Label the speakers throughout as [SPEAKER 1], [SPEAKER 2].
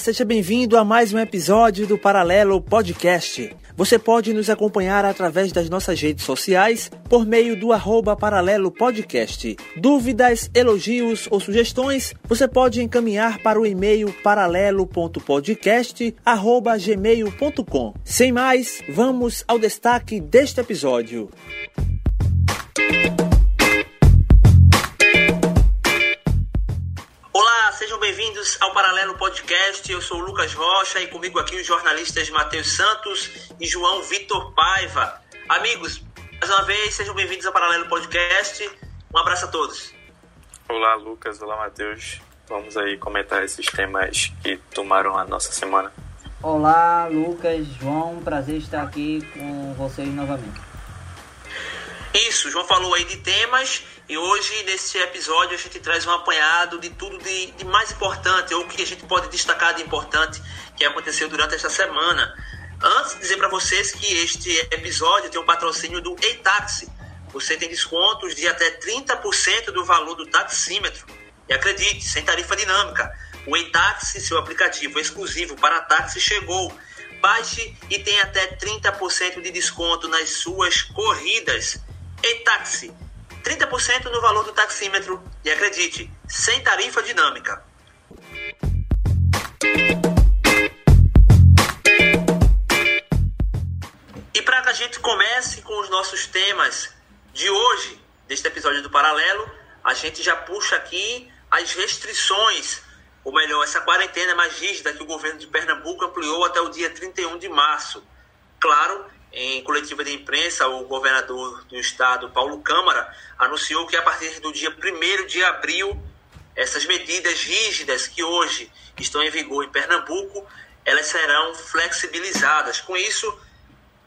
[SPEAKER 1] seja bem-vindo a mais um episódio do Paralelo Podcast. Você pode nos acompanhar através das nossas redes sociais por meio do arroba Paralelo Podcast. Dúvidas, elogios ou sugestões, você pode encaminhar para o e-mail paralelo.podcast.gmail.com. Sem mais, vamos ao destaque deste episódio. Sejam bem-vindos ao Paralelo Podcast. Eu sou o Lucas Rocha e comigo aqui os jornalistas Matheus Santos e João Vitor Paiva. Amigos, mais uma vez, sejam bem-vindos ao Paralelo Podcast. Um abraço a todos.
[SPEAKER 2] Olá, Lucas. Olá, Matheus. Vamos aí comentar esses temas que tomaram a nossa semana.
[SPEAKER 3] Olá, Lucas, João. Prazer estar aqui com vocês novamente.
[SPEAKER 1] Isso, João falou aí de temas e hoje, nesse episódio, a gente traz um apanhado de tudo de, de mais importante, ou que a gente pode destacar de importante que aconteceu durante esta semana. Antes de dizer para vocês que este episódio tem um patrocínio do Eitaxi. Você tem descontos de até 30% do valor do taxímetro. E acredite, sem tarifa dinâmica. O Eitaxi, seu aplicativo exclusivo para táxi, chegou. Baixe e tem até 30% de desconto nas suas corridas. Eitaxi 30% no valor do taxímetro e acredite, sem tarifa dinâmica. E para que a gente comece com os nossos temas de hoje, deste episódio do Paralelo, a gente já puxa aqui as restrições, ou melhor, essa quarentena mais rígida que o governo de Pernambuco ampliou até o dia 31 de março. Claro em coletiva de imprensa, o governador do estado, Paulo Câmara, anunciou que a partir do dia 1 de abril, essas medidas rígidas que hoje estão em vigor em Pernambuco, elas serão flexibilizadas. Com isso,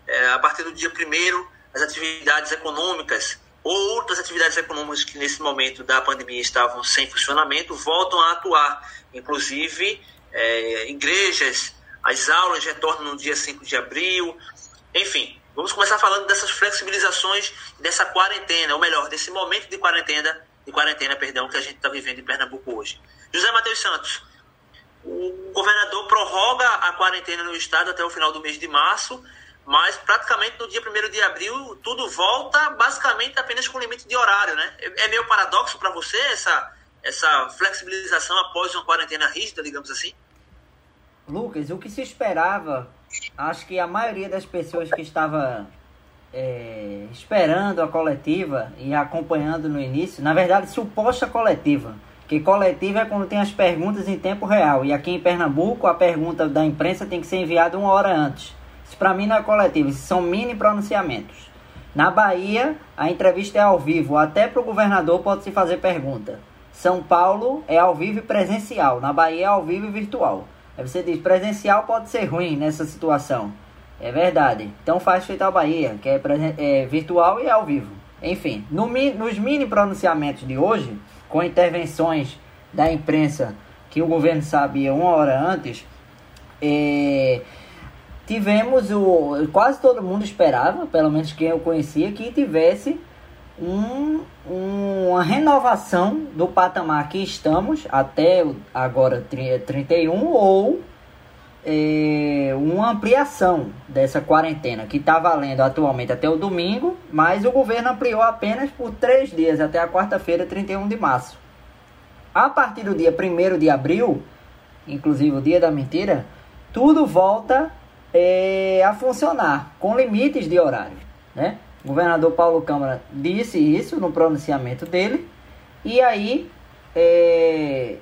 [SPEAKER 1] é, a partir do dia 1 as atividades econômicas ou outras atividades econômicas que nesse momento da pandemia estavam sem funcionamento voltam a atuar. Inclusive, é, igrejas, as aulas retornam no dia 5 de abril, enfim, vamos começar falando dessas flexibilizações dessa quarentena, ou melhor, desse momento de quarentena, de quarentena, perdão, que a gente está vivendo em Pernambuco hoje. José Matheus Santos, o governador prorroga a quarentena no estado até o final do mês de março, mas praticamente no dia 1 de abril tudo volta basicamente apenas com limite de horário, né? É, é meio paradoxo para você essa, essa flexibilização após uma quarentena rígida, digamos assim?
[SPEAKER 3] Lucas, o que se esperava acho que a maioria das pessoas que estava é, esperando a coletiva e acompanhando no início, na verdade, suposta coletiva. Que coletiva é quando tem as perguntas em tempo real. E aqui em Pernambuco, a pergunta da imprensa tem que ser enviada uma hora antes. Isso para mim não é coletiva, isso são mini pronunciamentos. Na Bahia, a entrevista é ao vivo, até para o governador pode se fazer pergunta. São Paulo é ao vivo e presencial, na Bahia é ao vivo e virtual. Aí você diz, presencial pode ser ruim nessa situação. É verdade. Então faz feito a Bahia, que é, é, virtual e ao vivo. Enfim, no, nos mini pronunciamentos de hoje, com intervenções da imprensa que o governo sabia uma hora antes, é, tivemos o. Quase todo mundo esperava, pelo menos quem eu conhecia, que tivesse um, uma renovação do patamar que estamos até agora 31 ou é, uma ampliação dessa quarentena que está valendo atualmente até o domingo, mas o governo ampliou apenas por três dias até a quarta-feira, 31 de março. A partir do dia 1 de abril, inclusive o dia da mentira, tudo volta é, a funcionar com limites de horário, né? O governador Paulo Câmara disse isso no pronunciamento dele. E aí, é,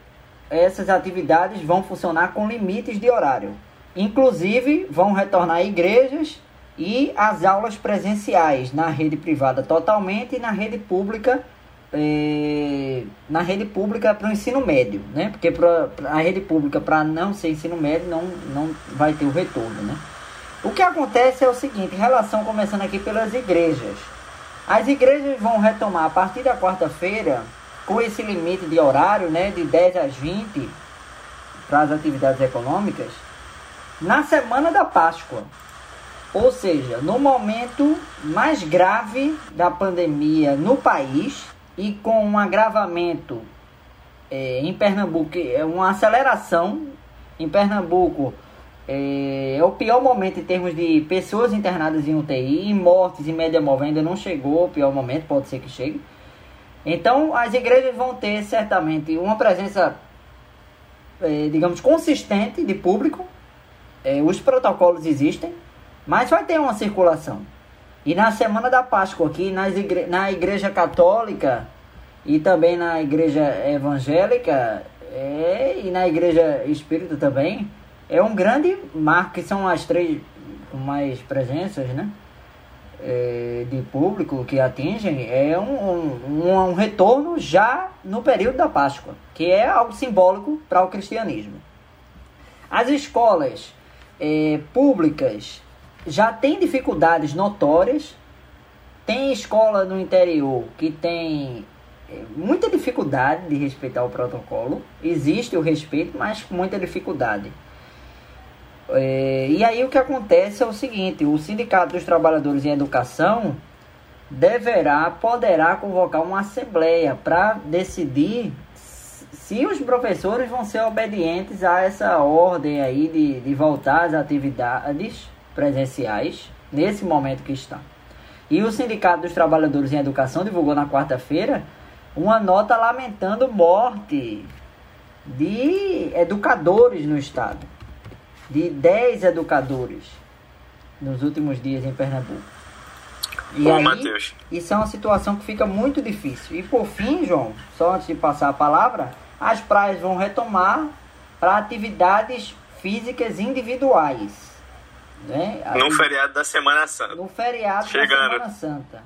[SPEAKER 3] essas atividades vão funcionar com limites de horário. Inclusive, vão retornar igrejas e as aulas presenciais na rede privada totalmente e na rede pública é, na rede pública para o ensino médio, né? Porque pra, a rede pública para não ser ensino médio não, não vai ter o retorno, né? O que acontece é o seguinte, em relação começando aqui pelas igrejas. As igrejas vão retomar a partir da quarta-feira com esse limite de horário, né, de 10 às 20 para as atividades econômicas, na semana da Páscoa. Ou seja, no momento mais grave da pandemia no país e com um agravamento é, em Pernambuco, é uma aceleração em Pernambuco é, é, o pior momento em termos de pessoas internadas em UTI, e mortes em média móvel ainda não chegou o pior momento, pode ser que chegue. Então as igrejas vão ter certamente uma presença, é, digamos, consistente de público. É, os protocolos existem, mas vai ter uma circulação. E na semana da Páscoa aqui, nas igre na igreja católica e também na igreja evangélica é, e na igreja espírita também, é um grande marco, que são as três mais presenças, né? É, de público que atingem, é um, um, um retorno já no período da Páscoa, que é algo simbólico para o cristianismo. As escolas é, públicas já têm dificuldades notórias, tem escola no interior que tem é, muita dificuldade de respeitar o protocolo, existe o respeito, mas com muita dificuldade. É, e aí o que acontece é o seguinte: o Sindicato dos Trabalhadores em Educação deverá, poderá convocar uma assembleia para decidir se os professores vão ser obedientes a essa ordem aí de, de voltar às atividades presenciais nesse momento que está. E o Sindicato dos Trabalhadores em Educação divulgou na quarta-feira uma nota lamentando morte de educadores no estado de 10 educadores nos últimos dias em Pernambuco. E
[SPEAKER 2] Ô,
[SPEAKER 3] aí,
[SPEAKER 2] Mateus.
[SPEAKER 3] isso é uma situação que fica muito difícil. E por fim, João, só antes de passar a palavra, as praias vão retomar para atividades físicas individuais. Né?
[SPEAKER 2] No feriado da Semana Santa.
[SPEAKER 3] No feriado
[SPEAKER 2] Chegando.
[SPEAKER 3] da Semana Santa.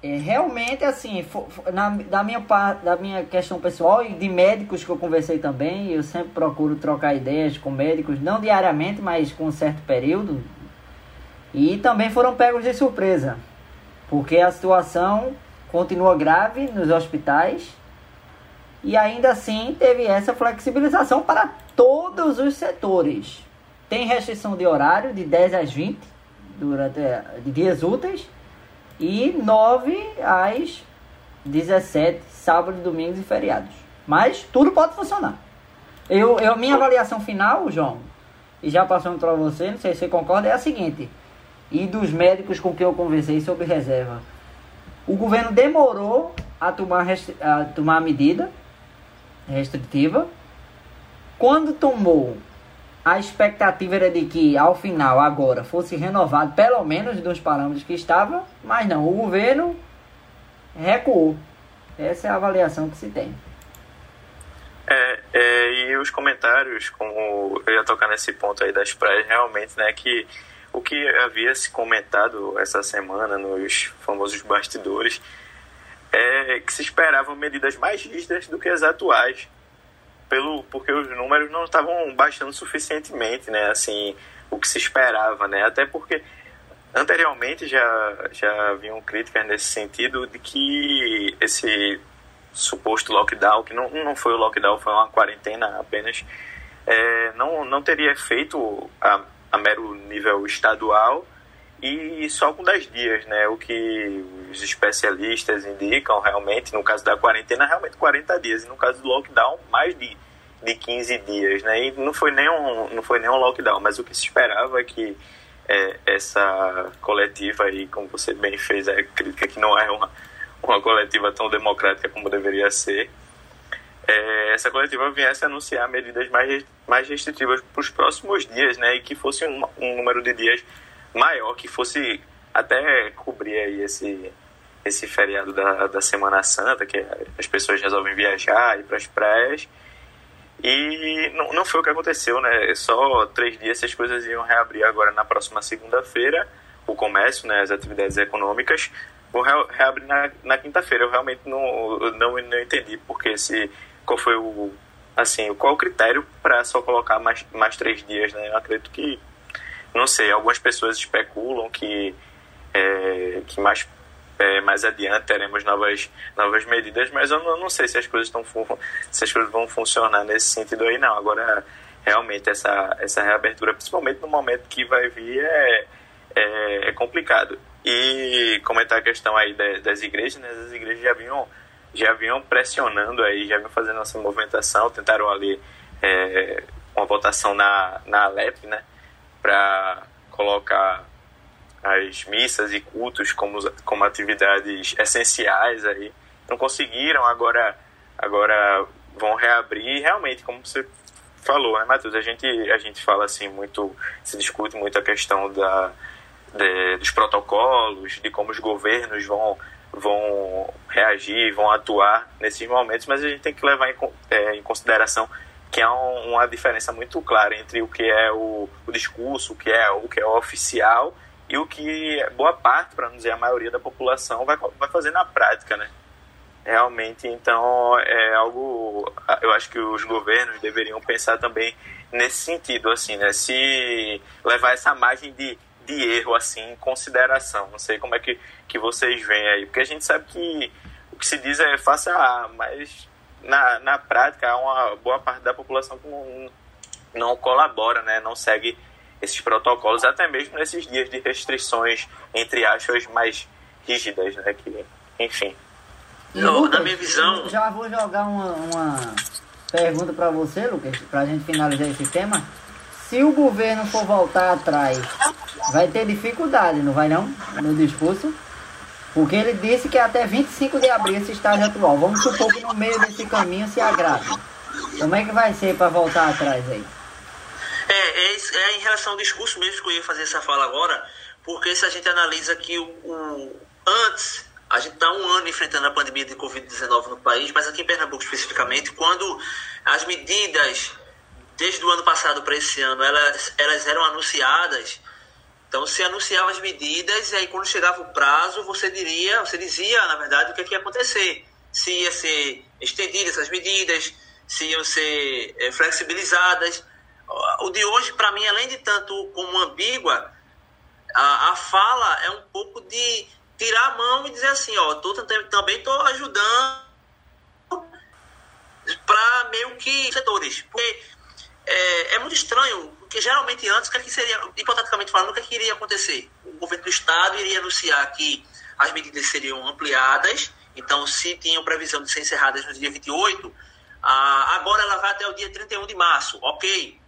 [SPEAKER 3] É, realmente, assim, na, da, minha, da minha questão pessoal e de médicos que eu conversei também, eu sempre procuro trocar ideias com médicos, não diariamente, mas com um certo período. E também foram pegos de surpresa, porque a situação continua grave nos hospitais e ainda assim teve essa flexibilização para todos os setores. Tem restrição de horário de 10 às 20 durante eh, de dias úteis e 9 às 17, sábado, domingos e feriados. Mas tudo pode funcionar. Eu, eu minha avaliação final, João, e já passando para você, não sei se você concorda, é a seguinte: e dos médicos com quem eu conversei sobre reserva, o governo demorou a tomar, a tomar a medida restritiva. Quando tomou, a expectativa era de que ao final, agora, fosse renovado pelo menos dos parâmetros que estava, mas não, o governo recuou. Essa é a avaliação que se tem.
[SPEAKER 2] É, é, e os comentários, como eu ia tocar nesse ponto aí das praias, realmente, né, que o que havia se comentado essa semana nos famosos bastidores é que se esperavam medidas mais rígidas do que as atuais, pelo porque os números não estavam baixando suficientemente, né, assim, o que se esperava, né, até porque anteriormente já já haviam críticas nesse sentido de que esse suposto lockdown, que não, não foi o lockdown, foi uma quarentena apenas, é, não, não teria efeito a, a mero nível estadual e só com 10 dias, né? O que os especialistas indicam realmente, no caso da quarentena, realmente 40 dias, e no caso do lockdown, mais de, de 15 dias, né? E não foi, nem um, não foi nem um lockdown, mas o que se esperava é que é, essa coletiva aí, como você bem fez, a crítica que não é uma, uma coletiva tão democrática como deveria ser, é, essa coletiva viesse anunciar medidas mais, mais restritivas para os próximos dias, né? E que fosse um, um número de dias maior, que fosse até cobrir aí esse, esse feriado da, da Semana Santa, que as pessoas resolvem viajar, ir para as praias. E não, não foi o que aconteceu, né? Só três dias as coisas iam reabrir agora na próxima segunda-feira, o comércio, né, as atividades econômicas, re- reabrir na, na quinta-feira. Eu realmente não, não, não entendi porque se qual foi o assim qual o critério para só colocar mais, mais três dias, né? Eu acredito que não sei. Algumas pessoas especulam que é, que mais é, mais adiante teremos novas novas medidas, mas eu não, não sei se as coisas fun- se as coisas vão funcionar nesse sentido aí não. Agora realmente essa essa reabertura, principalmente no momento que vai vir, é, é, é complicado. E comentar a questão aí da- das igrejas, né? As igrejas já vinham já vinham pressionando aí, já vinham fazendo essa movimentação, tentaram ali é, uma votação na, na Alep, né, para colocar as missas e cultos como, como atividades essenciais aí. Não conseguiram, agora, agora vão reabrir realmente, como você falou, né, Matheus? A gente, a gente fala assim muito, se discute muito a questão da, de, dos protocolos, de como os governos vão, vão reagir, vão atuar nesses momentos, mas a gente tem que levar em, é, em consideração que um, uma diferença muito clara entre o que é o, o discurso, o que é o que é oficial e o que boa parte, para não dizer a maioria da população, vai, vai fazer na prática, né? Realmente, então, é algo. Eu acho que os governos deveriam pensar também nesse sentido, assim, né? Se levar essa margem de, de erro, assim, em consideração. Não sei como é que, que vocês veem aí, porque a gente sabe que o que se diz é faça mas na, na prática há uma boa parte da população que não, não colabora, né? Não segue esses protocolos, até mesmo nesses dias de restrições, entre aspas, mais rígidas, né? Que, enfim.
[SPEAKER 1] Não, Lucas, na minha visão.
[SPEAKER 3] Já vou jogar uma, uma pergunta para você, Lucas, para a gente finalizar esse tema. Se o governo for voltar atrás, vai ter dificuldade, não vai não? No discurso? Porque ele disse que até 25 de abril esse estágio atual. Vamos supor que no meio desse caminho se agrave. Como é que vai ser para voltar atrás aí?
[SPEAKER 1] É, é, é, em relação ao discurso mesmo que eu ia fazer essa fala agora, porque se a gente analisa que o, o antes, a gente está um ano enfrentando a pandemia de Covid-19 no país, mas aqui em Pernambuco especificamente, quando as medidas desde o ano passado para esse ano elas, elas eram anunciadas, então se anunciavam as medidas e aí quando chegava o prazo você diria, você dizia na verdade o que, é que ia acontecer, se ia ser estendidas essas medidas, se iam ser é, flexibilizadas o de hoje, para mim, além de tanto como ambígua, a, a fala é um pouco de tirar a mão e dizer assim, ó, tô, também estou ajudando para meio que setores. Porque é, é, muito estranho, porque geralmente antes, o que, é que seria, hipoteticamente falando, o que, é que iria acontecer? O governo do Estado iria anunciar que as medidas seriam ampliadas, então se tinham previsão de ser encerradas no dia 28, ah, agora ela vai até o dia 31 de março, ok.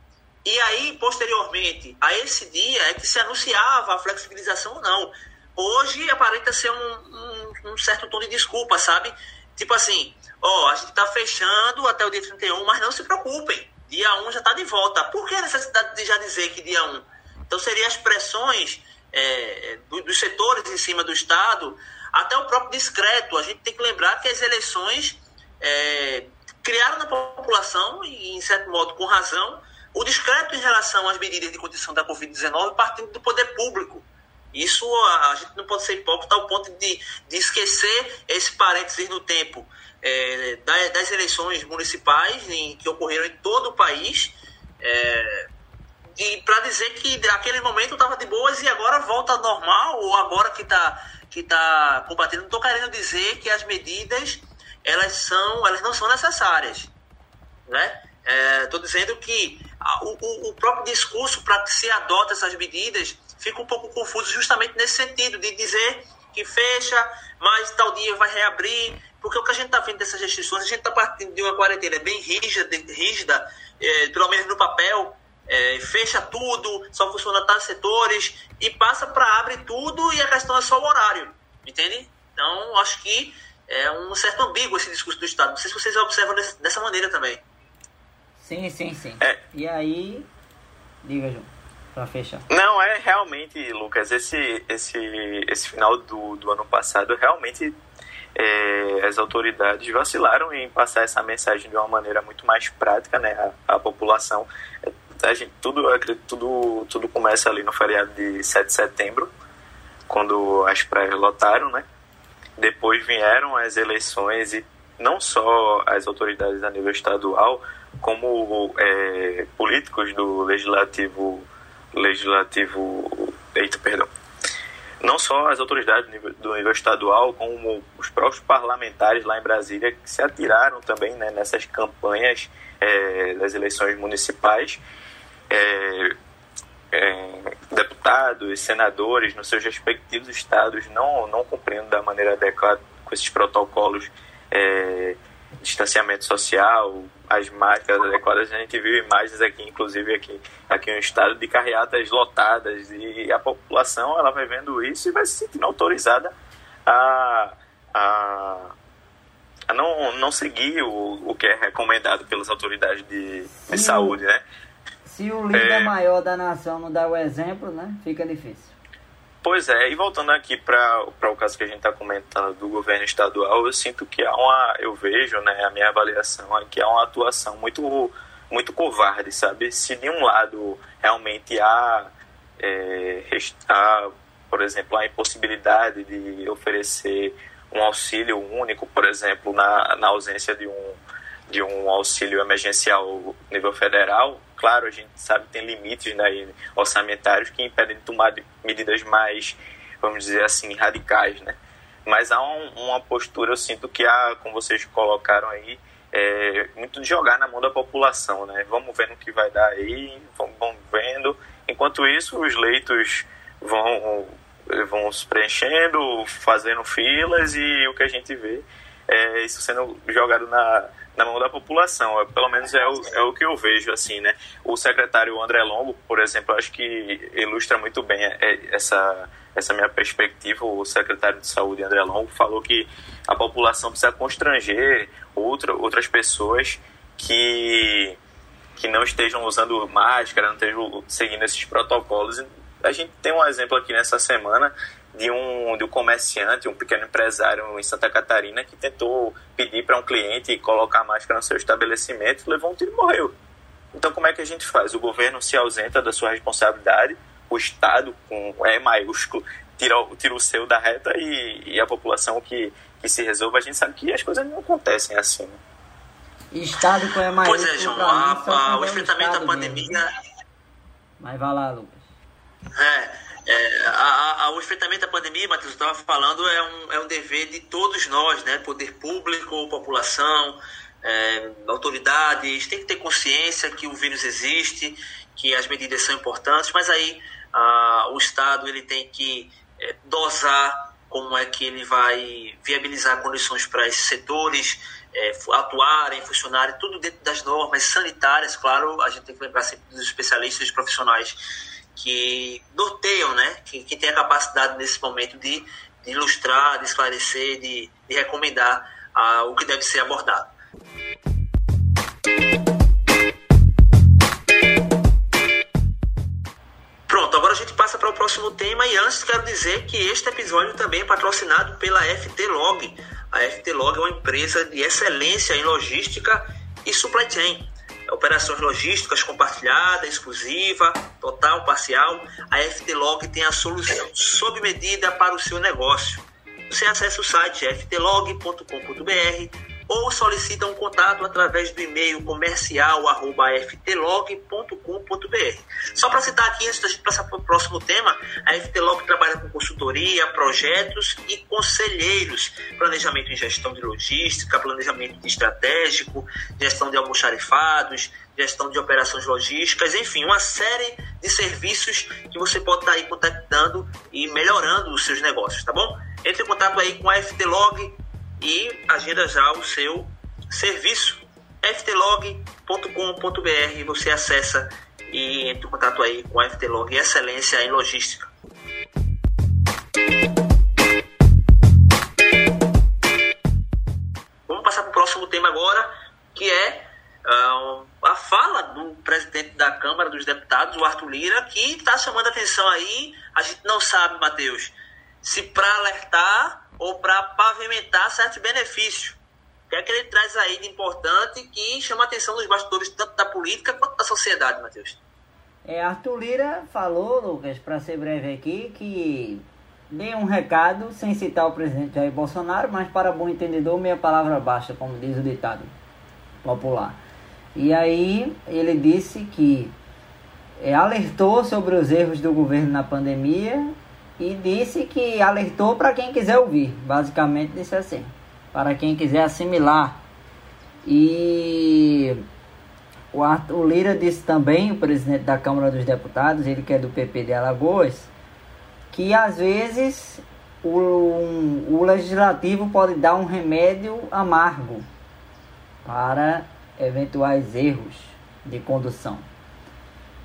[SPEAKER 1] E aí, posteriormente a esse dia, é que se anunciava a flexibilização ou não. Hoje aparenta ser um, um, um certo tom de desculpa, sabe? Tipo assim, ó, a gente tá fechando até o dia 31, mas não se preocupem, dia 1 já tá de volta. Por que a necessidade de já dizer que dia 1? Então, seriam as pressões é, dos setores em cima do Estado, até o próprio discreto. A gente tem que lembrar que as eleições é, criaram na população, e em certo modo com razão, o discreto em relação às medidas de condição da Covid-19 partindo do poder público. Isso a, a, gente não pode ser hipócrita ao ponto de, de esquecer esse parênteses no tempo é, das, das, eleições municipais em, que ocorreram em todo o país. É, para dizer que naquele momento estava de boas e agora volta ao normal, ou agora que está que tá combatendo. Não estou querendo dizer que as medidas elas, são, elas não são necessárias. Né? Estou é, dizendo que o, o próprio discurso para que se adota essas medidas fica um pouco confuso justamente nesse sentido, de dizer que fecha, mas tal dia vai reabrir, porque o que a gente está vendo dessas restrições, a gente está partindo de uma quarentena bem rígida, rígida é, pelo menos no papel, é, fecha tudo, só funciona tais setores, e passa para abre tudo e a questão é só o horário, entende? Então, acho que é um certo ambíguo esse discurso do Estado. Não sei se vocês observam dessa maneira também.
[SPEAKER 3] Sim, sim, sim. É. E aí, diga, João, para fechar.
[SPEAKER 2] Não, é realmente, Lucas, esse, esse, esse final do, do ano passado, realmente é, as autoridades vacilaram em passar essa mensagem de uma maneira muito mais prática, né, à, população. A gente, tudo, tudo, tudo começa ali no feriado de 7 de setembro, quando as praias lotaram, né? Depois vieram as eleições e não só as autoridades a nível estadual, como é, políticos do legislativo, legislativo, eita, perdão, não só as autoridades do nível, do nível, estadual, como os próprios parlamentares lá em Brasília que se atiraram também né, nessas campanhas é, das eleições municipais. É, deputados, senadores nos seus respectivos estados não, não cumprindo da maneira adequada com esses protocolos é, distanciamento social, as máscaras adequadas. A gente viu imagens aqui, inclusive aqui, aqui no estado, de carreatas lotadas e a população ela vai vendo isso e vai se sentindo autorizada a, a, a não, não seguir o, o que é recomendado pelas autoridades de, de saúde, né?
[SPEAKER 3] Se o líder é... maior da nação não dá o exemplo, né? Fica difícil.
[SPEAKER 2] Pois é, e voltando aqui para o caso que a gente está comentando do governo estadual, eu sinto que há uma, eu vejo, né, a minha avaliação é que há uma atuação muito, muito covarde, sabe? Se de um lado realmente há, é, há, por exemplo, a impossibilidade de oferecer um auxílio único, por exemplo, na, na ausência de um, de um auxílio emergencial nível federal, claro, a gente sabe que tem limites né, orçamentários que impedem de tomar medidas mais, vamos dizer assim, radicais, né? Mas há um, uma postura, eu sinto que há, como vocês colocaram aí, é, muito de jogar na mão da população, né? Vamos vendo o que vai dar aí, vamos, vamos vendo. Enquanto isso, os leitos vão, vão se preenchendo, fazendo filas e o que a gente vê é isso sendo jogado na, na mão da população. É, pelo menos é o, é o que eu vejo, assim, né? O secretário André Longo, por exemplo, acho que ilustra muito bem é, essa, essa minha perspectiva. O secretário de saúde, André Longo, falou que a população precisa constranger outra, outras pessoas que, que não estejam usando máscara, não estejam seguindo esses protocolos. A gente tem um exemplo aqui nessa semana de um, de um comerciante, um pequeno empresário em Santa Catarina que tentou pedir para um cliente colocar máscara no seu estabelecimento, levou um tiro e morreu. Então, como é que a gente faz? O governo se ausenta da sua responsabilidade, o Estado, com E maiúsculo, tira, tira o seu da reta e, e a população que, que se resolva. A gente sabe que as coisas não acontecem assim. Né?
[SPEAKER 3] Estado com E maiúsculo.
[SPEAKER 1] Pois é, João, a, a, o enfrentamento da pandemia.
[SPEAKER 3] Mas vai lá, Lucas.
[SPEAKER 1] É. É, a, a, o enfrentamento da pandemia, Matheus, eu estava falando, é um, é um dever de todos nós, né? Poder público, população, é, autoridades, tem que ter consciência que o vírus existe, que as medidas são importantes, mas aí a, o Estado ele tem que é, dosar como é que ele vai viabilizar condições para esses setores é, atuarem, funcionarem, tudo dentro das normas sanitárias, claro, a gente tem que lembrar sempre dos especialistas, dos profissionais que norteiam, né? Que, que tem a capacidade nesse momento de, de ilustrar, de esclarecer, de, de recomendar ah, o que deve ser abordado. Pronto, agora a gente passa para o próximo tema e antes quero dizer que este episódio também é patrocinado pela FT Log. A FT Log é uma empresa de excelência em logística e supply chain operações logísticas compartilhada, exclusiva, total, parcial, a FTLog tem a solução sob medida para o seu negócio. Você acessa o site ftlog.com.br ou solicita um contato através do e-mail comercial@ftlog.com.br. Só para citar aqui, antes da gente passar para o próximo tema, a FTLog trabalha com consultoria, projetos e conselheiros, planejamento e gestão de logística, planejamento estratégico, gestão de almoxarifados, gestão de operações logísticas, enfim, uma série de serviços que você pode estar aí contactando e melhorando os seus negócios, tá bom? Entre em contato aí com a FTLog e agenda já o seu serviço ftlog.com.br você acessa e entra em contato aí com a FTLog Excelência em Logística. Vamos passar para o próximo tema agora, que é uh, a fala do presidente da Câmara dos Deputados, o Arthur Lira, que está chamando a atenção aí. A gente não sabe, Matheus, se para alertar ou para pavimentar certos benefícios. O que é que ele traz aí de importante que chama a atenção dos bastidores tanto da política quanto da sociedade, Matheus?
[SPEAKER 3] É, Arthur Lira falou, Lucas, para ser breve aqui, que deu um recado sem citar o presidente Jair Bolsonaro, mas para bom entendedor, meia palavra basta, como diz o ditado popular. E aí ele disse que é, alertou sobre os erros do governo na pandemia e disse que alertou para quem quiser ouvir. Basicamente disse assim, para quem quiser assimilar. E o Arthur Lira disse também, o presidente da Câmara dos Deputados, ele que é do PP de Alagoas, que às vezes o, um, o legislativo pode dar um remédio amargo para eventuais erros de condução.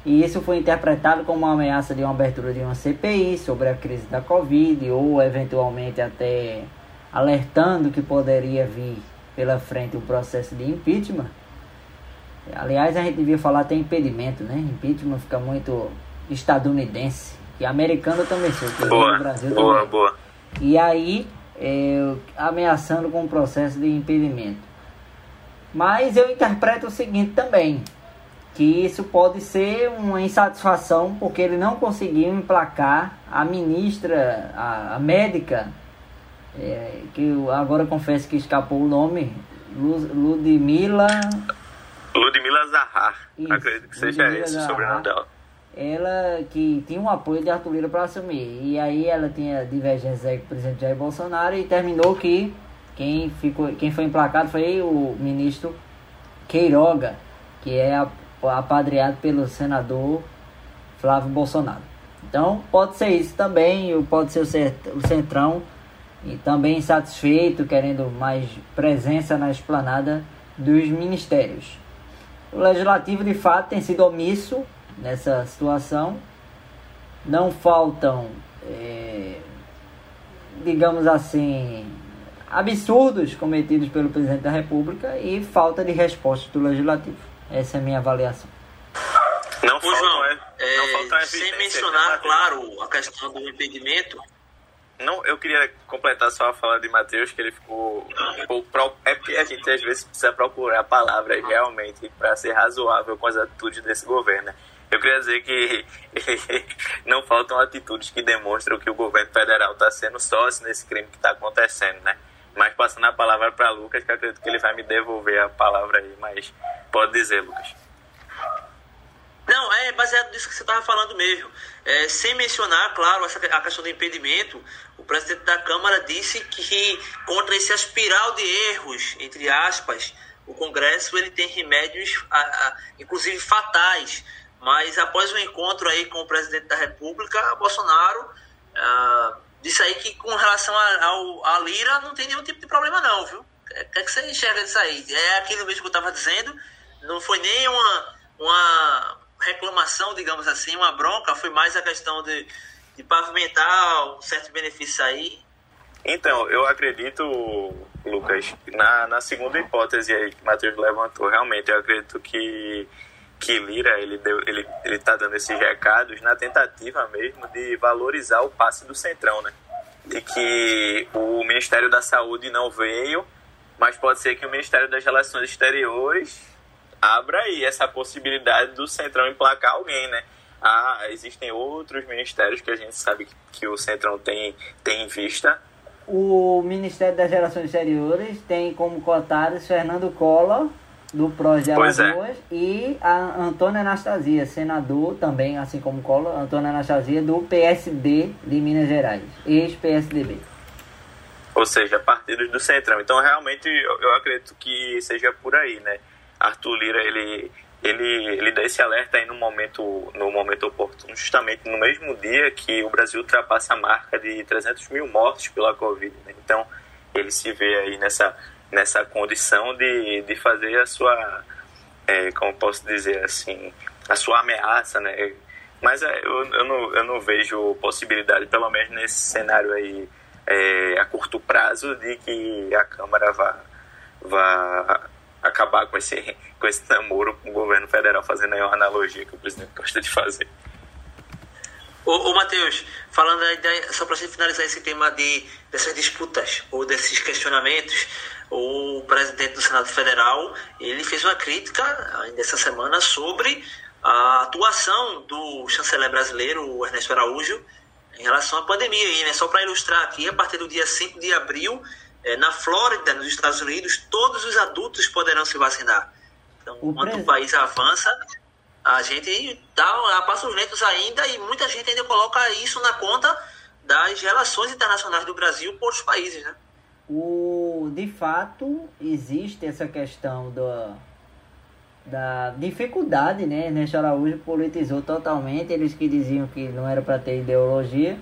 [SPEAKER 3] E isso foi interpretado como uma ameaça de uma abertura de uma CPI sobre a crise da Covid, ou eventualmente até alertando que poderia vir pela frente um processo de impeachment. Aliás, a gente devia falar até impedimento, né? Impeachment fica muito estadunidense. E americano também sou, que
[SPEAKER 2] boa, Brasil boa, também. Boa.
[SPEAKER 3] E aí, é, ameaçando com o processo de impedimento. Mas eu interpreto o seguinte também que isso pode ser uma insatisfação porque ele não conseguiu emplacar a ministra, a, a médica, é, que eu agora confesso que escapou o nome, Ludmila...
[SPEAKER 2] Ludmila Zahar, isso, acredito que seja Ludmila esse o sobrenome dela.
[SPEAKER 3] Ela que tinha um apoio de Arthur Lira para assumir. E aí ela tinha divergência com o presidente Jair Bolsonaro e terminou que quem, ficou, quem foi emplacado foi o ministro Queiroga, que é a apadreado pelo senador Flávio Bolsonaro. Então pode ser isso também, pode ser o Centrão e também insatisfeito, querendo mais presença na esplanada dos ministérios. O legislativo de fato tem sido omisso nessa situação. Não faltam, é, digamos assim, absurdos cometidos pelo presidente da República e falta de resposta do legislativo. Essa é a minha avaliação.
[SPEAKER 1] Não, falta, João, é, é, não falta sem mencionar, claro, a questão do impedimento.
[SPEAKER 2] Não, eu queria completar só a fala de Matheus, que ele ficou um pouco. É porque a gente às vezes precisa procurar palavras realmente para ser razoável com as atitudes desse governo. Né? Eu queria dizer que não faltam atitudes que demonstram que o governo federal está sendo sócio nesse crime que está acontecendo, né? Mas passando a palavra para Lucas, que acredito que ele vai me devolver a palavra aí, mas pode dizer, Lucas.
[SPEAKER 1] Não, é baseado nisso que você estava falando mesmo. É, sem mencionar, claro, a questão do impedimento, o presidente da Câmara disse que contra esse espiral de erros, entre aspas, o Congresso ele tem remédios, a, a, inclusive fatais. Mas após o um encontro aí com o presidente da República, Bolsonaro ah, disse aí que com relação à Lira não tem nenhum tipo de problema não, viu? O que, é que você enxerga disso aí? É aquilo mesmo que eu estava dizendo, não foi nem uma, uma reclamação, digamos assim, uma bronca, foi mais a questão de, de pavimentar um certo benefício aí.
[SPEAKER 2] Então, eu acredito, Lucas, na, na segunda hipótese aí que o Matheus levantou, realmente, eu acredito que, que Lira, ele, ele, ele tá dando esses recados na tentativa mesmo de valorizar o passe do Centrão, né? De que o Ministério da Saúde não veio, mas pode ser que o Ministério das Relações Exteriores abra aí essa possibilidade do Centrão emplacar alguém, né? Ah, existem outros ministérios que a gente sabe que, que o Centrão tem, tem em vista.
[SPEAKER 3] O Ministério das Relações Exteriores tem como cotados Fernando Collor, do PROS de. Alagoas, é. e a Antônia Anastasia, senador também, assim como Collor, Antônia Anastasia, do PSD de Minas Gerais, ex-PSDB.
[SPEAKER 2] Ou seja, partidos do Centrão. Então, realmente, eu, eu acredito que seja por aí, né? Arthur Lira ele ele, ele dá esse alerta aí no momento, no momento oportuno, justamente no mesmo dia que o Brasil ultrapassa a marca de 300 mil mortes pela Covid. Né? Então, ele se vê aí nessa, nessa condição de, de fazer a sua, é, como posso dizer assim, a sua ameaça, né? Mas é, eu, eu, não, eu não vejo possibilidade, pelo menos nesse cenário aí, é, a curto prazo, de que a Câmara vá, vá acabar com esse, com esse namoro com o governo federal, fazendo aí uma analogia que o presidente gosta de fazer.
[SPEAKER 1] Ô, ô Matheus, falando aí, só para finalizar esse tema de, dessas disputas ou desses questionamentos, o presidente do Senado Federal ele fez uma crítica ainda essa semana sobre a atuação do chanceler brasileiro, Ernesto Araújo, em relação à pandemia. E, né, só para ilustrar aqui, a partir do dia 5 de abril, na Flórida, nos Estados Unidos, todos os adultos poderão se vacinar. Então, o enquanto o país avança, a gente dá a passos lentos ainda e muita gente ainda coloca isso na conta das relações internacionais do Brasil com outros países, né?
[SPEAKER 3] O, de fato, existe essa questão do, da dificuldade, né? Ernesto Araújo politizou totalmente, eles que diziam que não era para ter ideologia,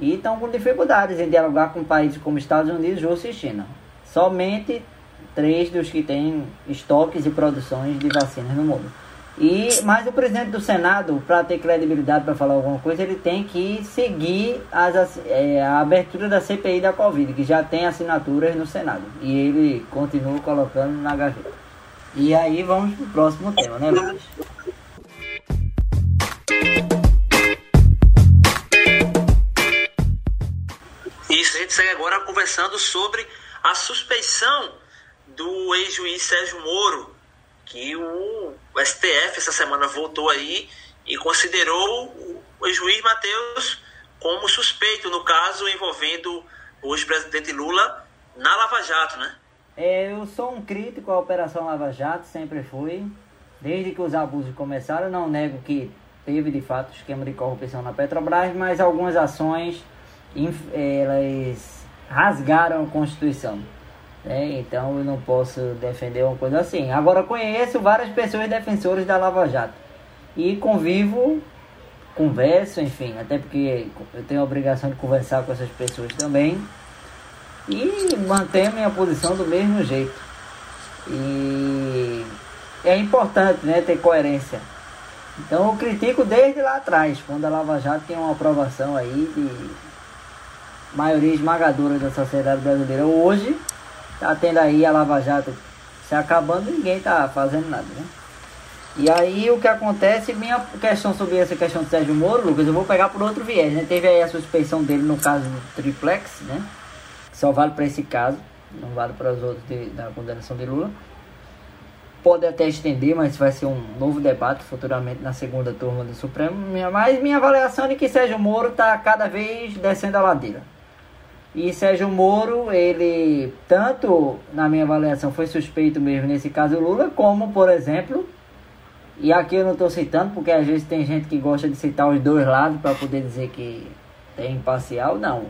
[SPEAKER 3] e estão com dificuldades em dialogar com países como Estados Unidos, Rússia e China. Somente três dos que têm estoques e produções de vacinas no mundo. E, mas o presidente do Senado, para ter credibilidade para falar alguma coisa, ele tem que seguir as, é, a abertura da CPI da Covid, que já tem assinaturas no Senado. E ele continua colocando na gaveta. E aí vamos pro próximo tema, né, Lucas?
[SPEAKER 1] Gente segue agora conversando sobre a suspeição do ex-juiz Sérgio Moro, que o STF essa semana voltou aí e considerou o ex-juiz Matheus como suspeito no caso envolvendo o ex-presidente Lula na Lava Jato, né?
[SPEAKER 3] É, eu sou um crítico à Operação Lava Jato, sempre fui. Desde que os abusos começaram, não nego que teve de fato esquema de corrupção na Petrobras, mas algumas ações elas rasgaram a Constituição. Né? Então eu não posso defender uma coisa assim. Agora conheço várias pessoas defensores da Lava Jato e convivo, converso, enfim, até porque eu tenho a obrigação de conversar com essas pessoas também e mantenho minha posição do mesmo jeito. E é importante né, ter coerência. Então eu critico desde lá atrás, quando a Lava Jato tem uma aprovação aí de maioria esmagadora da sociedade brasileira. Hoje tá tendo aí a Lava Jato se acabando ninguém tá fazendo nada, né? E aí o que acontece, minha questão sobre essa questão do Sérgio Moro, Lucas, eu vou pegar por outro viés, né? Teve aí a suspeição dele no caso do Triplex, né? Só vale para esse caso, não vale para os outros de, da condenação de Lula. Pode até estender, mas vai ser um novo debate futuramente na segunda turma do Supremo. Mas minha avaliação é que Sérgio Moro está cada vez descendo a ladeira. E Sérgio Moro, ele, tanto na minha avaliação, foi suspeito mesmo nesse caso Lula, como, por exemplo, e aqui eu não estou citando, porque às vezes tem gente que gosta de citar os dois lados para poder dizer que é imparcial, não.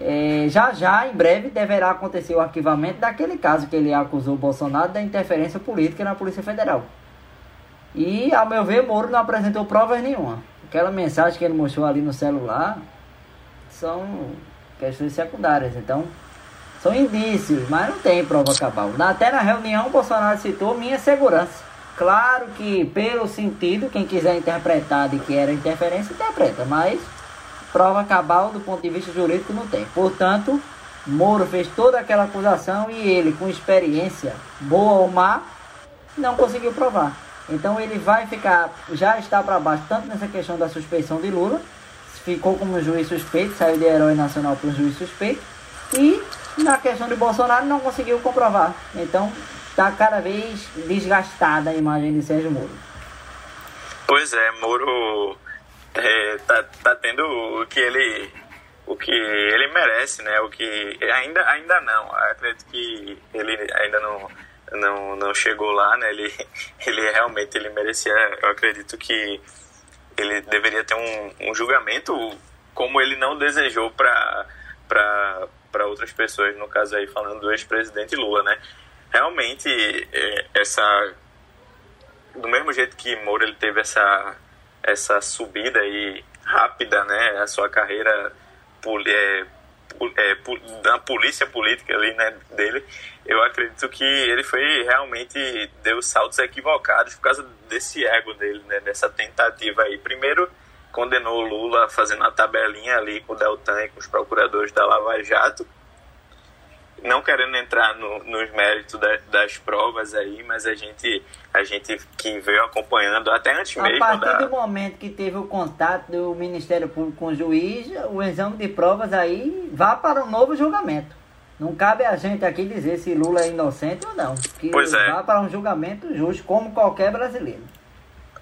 [SPEAKER 3] É, já já, em breve, deverá acontecer o arquivamento daquele caso que ele acusou o Bolsonaro da interferência política na Polícia Federal. E, ao meu ver, Moro não apresentou provas nenhuma. Aquela mensagem que ele mostrou ali no celular são questões secundárias. Então, são indícios, mas não tem prova cabal. Até na reunião, Bolsonaro citou minha segurança. Claro que, pelo sentido, quem quiser interpretar de que era interferência, interpreta, mas prova cabal do ponto de vista jurídico não tem. Portanto, Moro fez toda aquela acusação e ele, com experiência, boa ou má, não conseguiu provar. Então ele vai ficar, já está para baixo, tanto nessa questão da suspeição de Lula, ficou como juiz suspeito, saiu de herói nacional para juiz suspeito. E na questão de Bolsonaro não conseguiu comprovar. Então está cada vez desgastada a imagem de Sérgio Moro.
[SPEAKER 2] Pois é, Moro é, tá, tá tendo o que ele o que ele merece, né? O que ainda ainda não. Acredito que ele ainda não não, não chegou lá, né? Ele ele realmente ele merecia. Eu acredito que ele deveria ter um, um julgamento como ele não desejou para outras pessoas, no caso aí falando do ex-presidente Lula, né? Realmente é, essa do mesmo jeito que Moura ele teve essa essa subida aí rápida, né? A sua carreira é, é, da polícia política ali, né, dele, eu acredito que ele foi realmente deu saltos equivocados por causa desse ego dele, né, dessa tentativa aí. Primeiro condenou Lula fazendo a tabelinha ali com o Deltan e com os procuradores da Lava Jato, não querendo entrar no, nos méritos da, das provas aí, mas a gente, a gente que veio acompanhando até antes
[SPEAKER 3] a
[SPEAKER 2] mesmo.
[SPEAKER 3] A partir
[SPEAKER 2] da...
[SPEAKER 3] do momento que teve o contato do Ministério Público com o juiz, o exame de provas aí vá para um novo julgamento. Não cabe a gente aqui dizer se Lula é inocente ou não. Que
[SPEAKER 2] pois é.
[SPEAKER 3] vá para um julgamento justo, como qualquer brasileiro.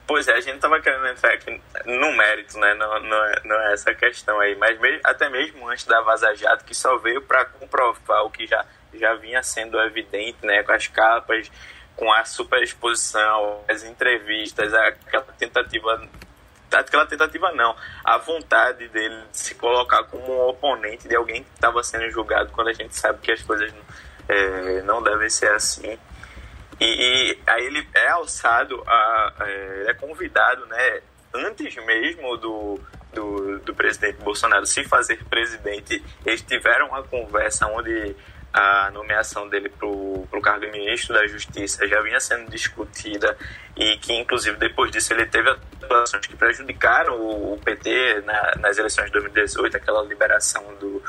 [SPEAKER 2] Pois é, a gente estava querendo entrar aqui no mérito, né? Não, não, é, não é essa questão aí. Mas mesmo, até mesmo antes da Vaza Jato, que só veio para comprovar o que já, já vinha sendo evidente, né? Com as capas, com a superexposição, as entrevistas, aquela tentativa. Aquela tentativa não, a vontade dele de se colocar como um oponente de alguém que estava sendo julgado quando a gente sabe que as coisas é, não devem ser assim. E, e, aí ele é alçado, a, é, é convidado, né, antes mesmo do, do, do, presidente Bolsonaro se fazer presidente, eles tiveram uma conversa onde a nomeação dele para o cargo de ministro da Justiça já vinha sendo discutida e que, inclusive, depois disso ele teve atuações que prejudicaram o, o PT na, nas eleições de 2018, aquela liberação do,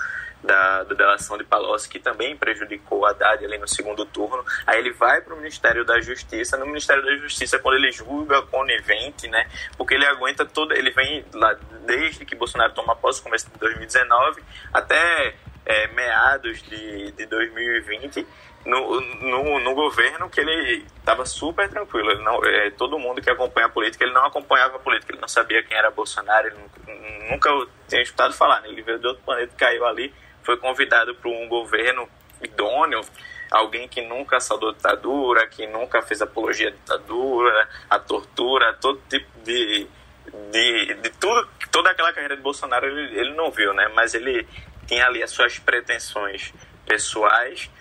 [SPEAKER 2] da, da delação de Palocci, que também prejudicou a Haddad ali no segundo turno. Aí ele vai para o Ministério da Justiça. No Ministério da Justiça, quando ele julga conivente, né? Porque ele aguenta todo. Ele vem lá desde que Bolsonaro toma posse, começo de 2019, até é, meados de, de 2020. No, no, no, governo que ele estava super tranquilo. Ele não, é, todo mundo que acompanha a política, ele não acompanhava a política, ele não sabia quem era Bolsonaro, ele nunca, tinha escutado falar. Né? Ele veio de outro planeta, caiu ali, foi convidado para um governo idôneo, alguém que nunca saudou ditadura, que nunca fez apologia à ditadura, à tortura, todo tipo de, de, de tudo, toda aquela carreira de Bolsonaro ele, ele não viu, né? Mas ele tinha ali as suas pretensões pessoais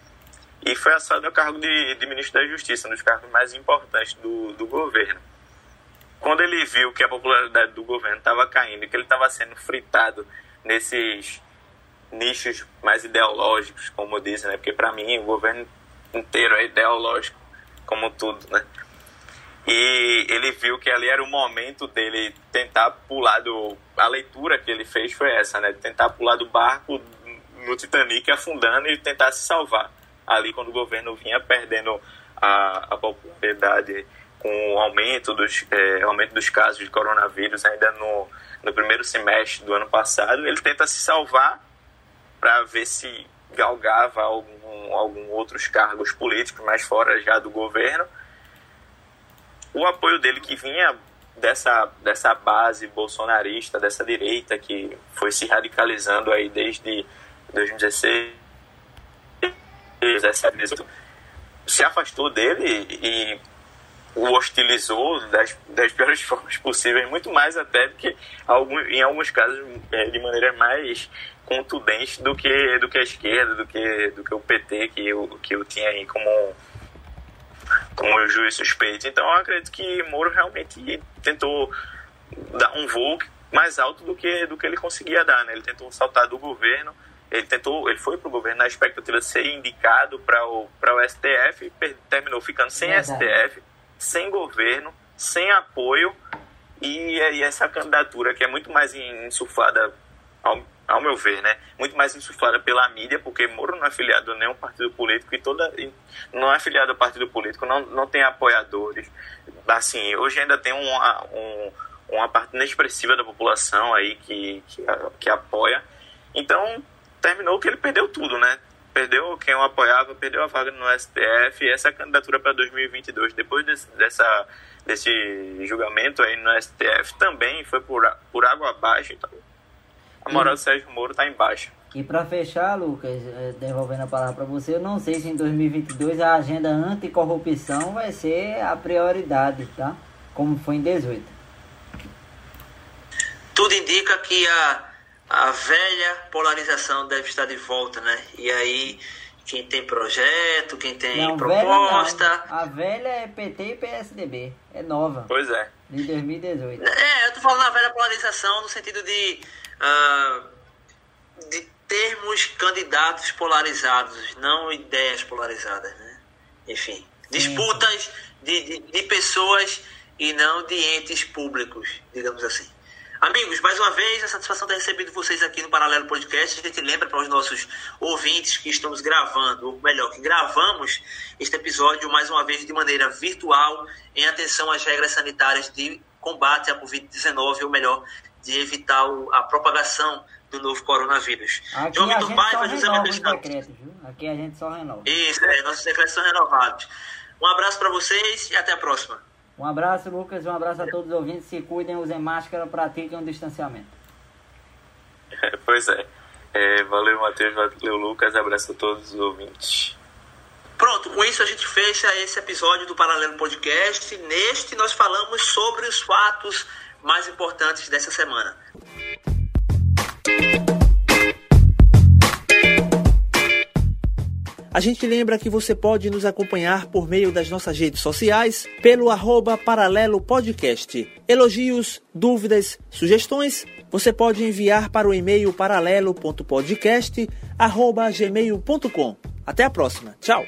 [SPEAKER 2] e foi assado ao cargo de, de ministro da Justiça, um dos cargos mais importantes do, do governo. Quando ele viu que a popularidade do governo estava caindo, que ele estava sendo fritado nesses nichos mais ideológicos, como dizem, né? Porque para mim o governo inteiro é ideológico, como tudo, né? E ele viu que ali era o momento dele tentar pular do. A leitura que ele fez foi essa, né? Tentar pular do barco no Titanic afundando e tentar se salvar. Ali, quando o governo vinha perdendo a, a popularidade com o aumento dos, é, aumento dos casos de coronavírus ainda no, no primeiro semestre do ano passado, ele tenta se salvar para ver se galgava algum, algum outros cargos políticos mais fora já do governo. O apoio dele que vinha dessa, dessa base bolsonarista, dessa direita que foi se radicalizando aí desde 2016, 2017, se afastou dele e o hostilizou das, das piores formas possíveis, muito mais até do que em alguns casos é, de maneira mais contundente do que, do que a esquerda, do que, do que o PT, que eu, que eu tinha aí como, como juiz suspeito. Então eu acredito que Moro realmente tentou dar um voo mais alto do que, do que ele conseguia dar. Né? Ele tentou saltar do governo, ele tentou, ele foi para o governo na expectativa de ser indicado para o, o STF e terminou ficando sem Verdade. STF sem governo, sem apoio e, e, essa candidatura que é muito mais insuflada, ao, ao, meu ver, né? Muito mais insuflada pela mídia, porque Moro não é afiliado a nenhum partido político e toda não é afiliado a partido político, não, não tem apoiadores. Assim, hoje ainda tem uma, um, uma parte inexpressiva da população aí que, que, que apoia. Então, terminou que ele perdeu tudo, né? perdeu quem o apoiava, perdeu a vaga no STF e essa candidatura para 2022, depois desse, dessa, desse julgamento aí no STF, também foi por, por água abaixo. Então, a moral do Sérgio Moro está embaixo.
[SPEAKER 3] E para fechar, Lucas, eh, devolvendo a palavra para você, eu não sei se em 2022 a agenda anticorrupção vai ser a prioridade, tá? Como foi em 18.
[SPEAKER 1] Tudo indica que a a velha polarização deve estar de volta, né? E aí, quem tem projeto, quem tem não, proposta.
[SPEAKER 3] Velha a velha é PT e PSDB, é nova.
[SPEAKER 2] Pois é.
[SPEAKER 3] De 2018. É,
[SPEAKER 1] eu tô falando da velha polarização no sentido de. Uh, de termos candidatos polarizados, não ideias polarizadas, né? Enfim, disputas de, de, de pessoas e não de entes públicos, digamos assim. Amigos, mais uma vez, a satisfação de ter recebido vocês aqui no Paralelo Podcast. A gente lembra para os nossos ouvintes que estamos gravando, ou melhor, que gravamos este episódio mais uma vez de maneira virtual, em atenção às regras sanitárias de combate à Covid-19, ou melhor, de evitar a propagação do novo coronavírus.
[SPEAKER 3] Aqui João Vitor Paiva, José Matheus decretos, Aqui a gente só renova.
[SPEAKER 1] Isso, é, nossos decretos são renovados. Um abraço para vocês e até a próxima.
[SPEAKER 3] Um abraço, Lucas. Um abraço a todos os ouvintes. Se cuidem, usem máscara, pratiquem o distanciamento.
[SPEAKER 2] pois é. é. Valeu, Matheus. Valeu, Lucas. Abraço a todos os ouvintes.
[SPEAKER 1] Pronto, com isso a gente fecha esse episódio do Paralelo Podcast. Neste nós falamos sobre os fatos mais importantes dessa semana.
[SPEAKER 4] A gente lembra que você pode nos acompanhar por meio das nossas redes sociais, pelo arroba Paralelo Podcast. Elogios, dúvidas, sugestões, você pode enviar para o e-mail paralelo.podcast.gmail.com.
[SPEAKER 1] Até a próxima. Tchau!